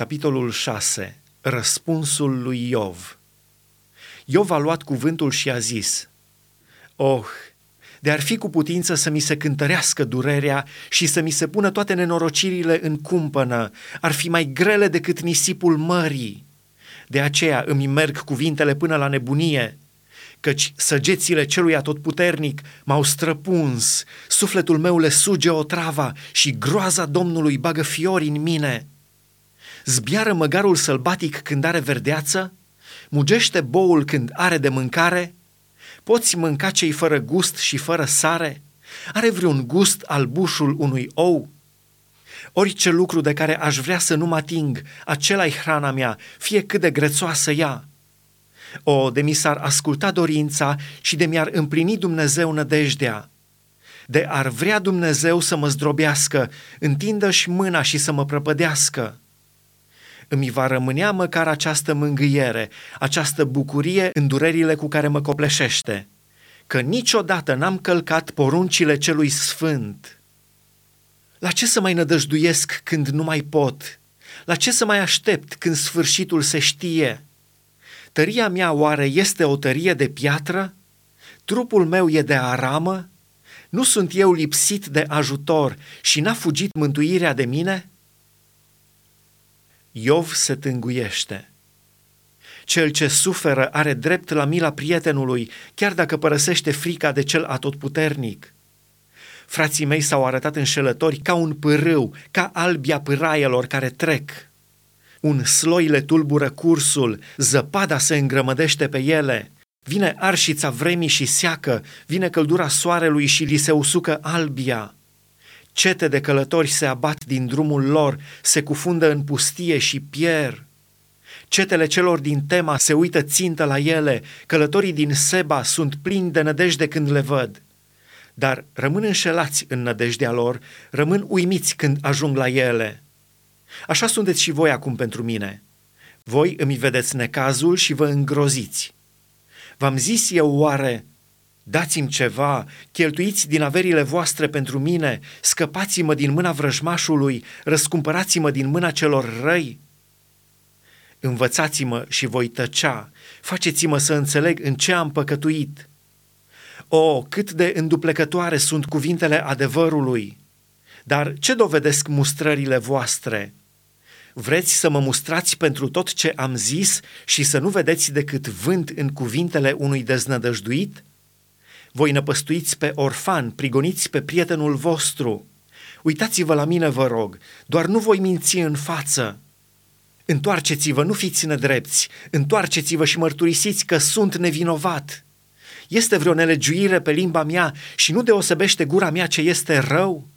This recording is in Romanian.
Capitolul 6. Răspunsul lui Iov. Iov a luat cuvântul și a zis, Oh, de ar fi cu putință să mi se cântărească durerea și să mi se pună toate nenorocirile în cumpănă, ar fi mai grele decât nisipul mării. De aceea îmi merg cuvintele până la nebunie, căci săgețile celui atotputernic m-au străpuns, sufletul meu le suge o trava și groaza Domnului bagă fiori în mine. Zbiară măgarul sălbatic când are verdeață? Mugește boul când are de mâncare? Poți mânca cei fără gust și fără sare? Are vreun gust albușul unui ou? Orice lucru de care aș vrea să nu mă ating, acela e hrana mea, fie cât de grețoasă ea. O, de mi s-ar asculta dorința și de mi-ar împlini Dumnezeu nădejdea. De ar vrea Dumnezeu să mă zdrobească, întindă-și mâna și să mă prăpădească îmi va rămânea măcar această mângâiere, această bucurie în durerile cu care mă copleșește, că niciodată n-am călcat poruncile celui sfânt. La ce să mai nădăjduiesc când nu mai pot? La ce să mai aștept când sfârșitul se știe? Tăria mea oare este o tărie de piatră? Trupul meu e de aramă? Nu sunt eu lipsit de ajutor și n-a fugit mântuirea de mine?' Iov se tânguiește. Cel ce suferă are drept la mila prietenului, chiar dacă părăsește frica de cel atotputernic. Frații mei s-au arătat înșelători ca un pârâu, ca albia pâraielor care trec. Un sloi le tulbură cursul, zăpada se îngrămădește pe ele, vine arșița vremii și seacă, vine căldura soarelui și li se usucă albia. Cete de călători se abat din drumul lor, se cufundă în pustie și pierd. Cetele celor din Tema se uită țintă la ele, călătorii din Seba sunt plini de nădejde când le văd. Dar rămân înșelați în nădejdea lor, rămân uimiți când ajung la ele. Așa sunteți și voi acum pentru mine. Voi îmi vedeți necazul și vă îngroziți. V-am zis eu oare, Dați-mi ceva, cheltuiți din averile voastre pentru mine, scăpați-mă din mâna vrăjmașului, răscumpărați-mă din mâna celor răi. Învățați-mă și voi tăcea, faceți-mă să înțeleg în ce am păcătuit. O, cât de înduplecătoare sunt cuvintele adevărului! Dar ce dovedesc mustrările voastre? Vreți să mă mustrați pentru tot ce am zis și să nu vedeți decât vânt în cuvintele unui deznădăjduit?' Voi năpăstuiți pe orfan, prigoniți pe prietenul vostru. Uitați-vă la mine, vă rog, doar nu voi minți în față. Întoarceți-vă, nu fiți nedrepți, întoarceți-vă și mărturisiți că sunt nevinovat. Este vreo nelegiuire pe limba mea și nu deosebește gura mea ce este rău?'